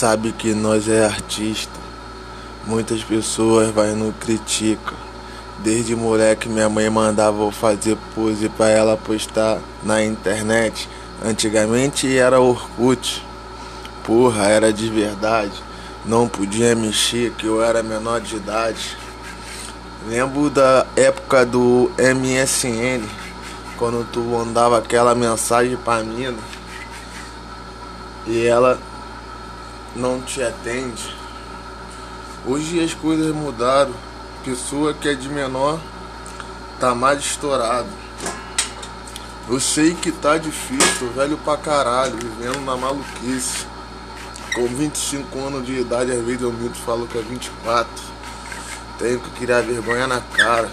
sabe que nós é artista. Muitas pessoas vai no critica. Desde moleque minha mãe mandava eu fazer pose para ela postar na internet. Antigamente era Orkut. Porra, era de verdade. Não podia mexer que eu era menor de idade. Lembro da época do MSN, quando tu mandava aquela mensagem pra mina e ela não te atende. Hoje as coisas mudaram. Pessoa que é de menor tá mais estourado. Eu sei que tá difícil, velho pra caralho, vivendo na maluquice. Com 25 anos de idade, às vezes eu minto falo que é 24. Tenho que criar vergonha na cara.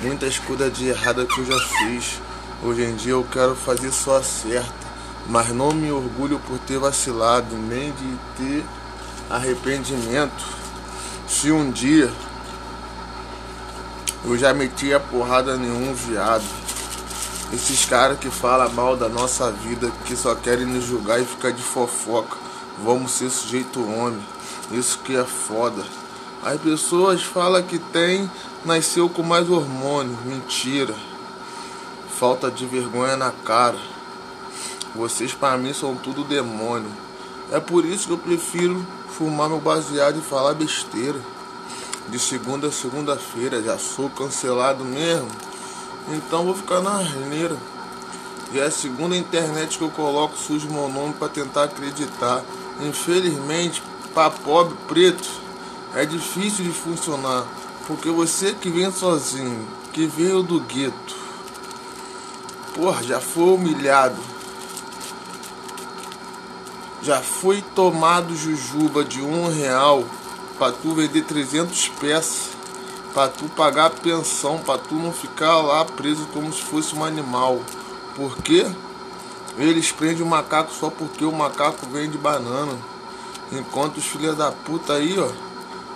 Muitas coisas de errada que eu já fiz. Hoje em dia eu quero fazer só certa. Mas não me orgulho por ter vacilado, nem de ter arrependimento. Se um dia eu já meti a porrada nenhum viado. Esses caras que falam mal da nossa vida, que só querem nos julgar e ficar de fofoca. Vamos ser sujeito homem. Isso que é foda. As pessoas falam que tem, nasceu com mais hormônio. Mentira. Falta de vergonha na cara. Vocês para mim são tudo demônio. É por isso que eu prefiro fumar meu baseado e falar besteira. De segunda a segunda-feira já sou cancelado mesmo. Então vou ficar na arneira. E é a segunda internet que eu coloco sujo meu nome para tentar acreditar. Infelizmente, para pobre preto é difícil de funcionar. Porque você que vem sozinho, que veio do gueto, porra, já foi humilhado já foi tomado jujuba de um real para tu vender 300 peças, para tu pagar pensão, para tu não ficar lá preso como se fosse um animal. Por quê? Eles prendem o macaco só porque o macaco vende banana. Enquanto os filhos da puta aí, ó,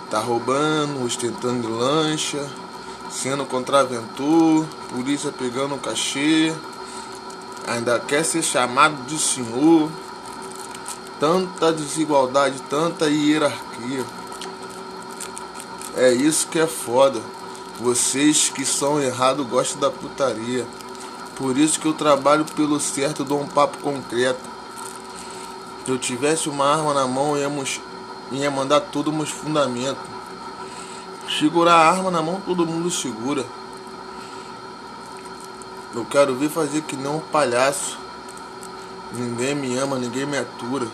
tá roubando, ostentando de lancha, sendo contraventor, polícia pegando o cachê, ainda quer ser chamado de senhor tanta desigualdade, tanta hierarquia. É isso que é foda. Vocês que são errados gostam da putaria. Por isso que eu trabalho pelo certo, dou um papo concreto. Se eu tivesse uma arma na mão, íamos, ia mandar tudo nos fundamentos. Segurar a arma na mão, todo mundo segura. Eu quero ver fazer que não um palhaço. Ninguém me ama, ninguém me atura.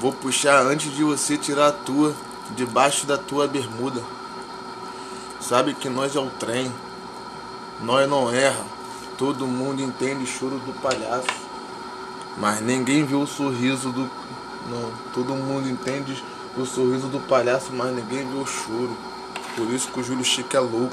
Vou puxar antes de você tirar a tua debaixo da tua bermuda. Sabe que nós é o trem. Nós não erra. Todo mundo entende o choro do palhaço. Mas ninguém viu o sorriso do. Não. Todo mundo entende o sorriso do palhaço, mas ninguém viu o choro. Por isso que o Júlio Chico é louco.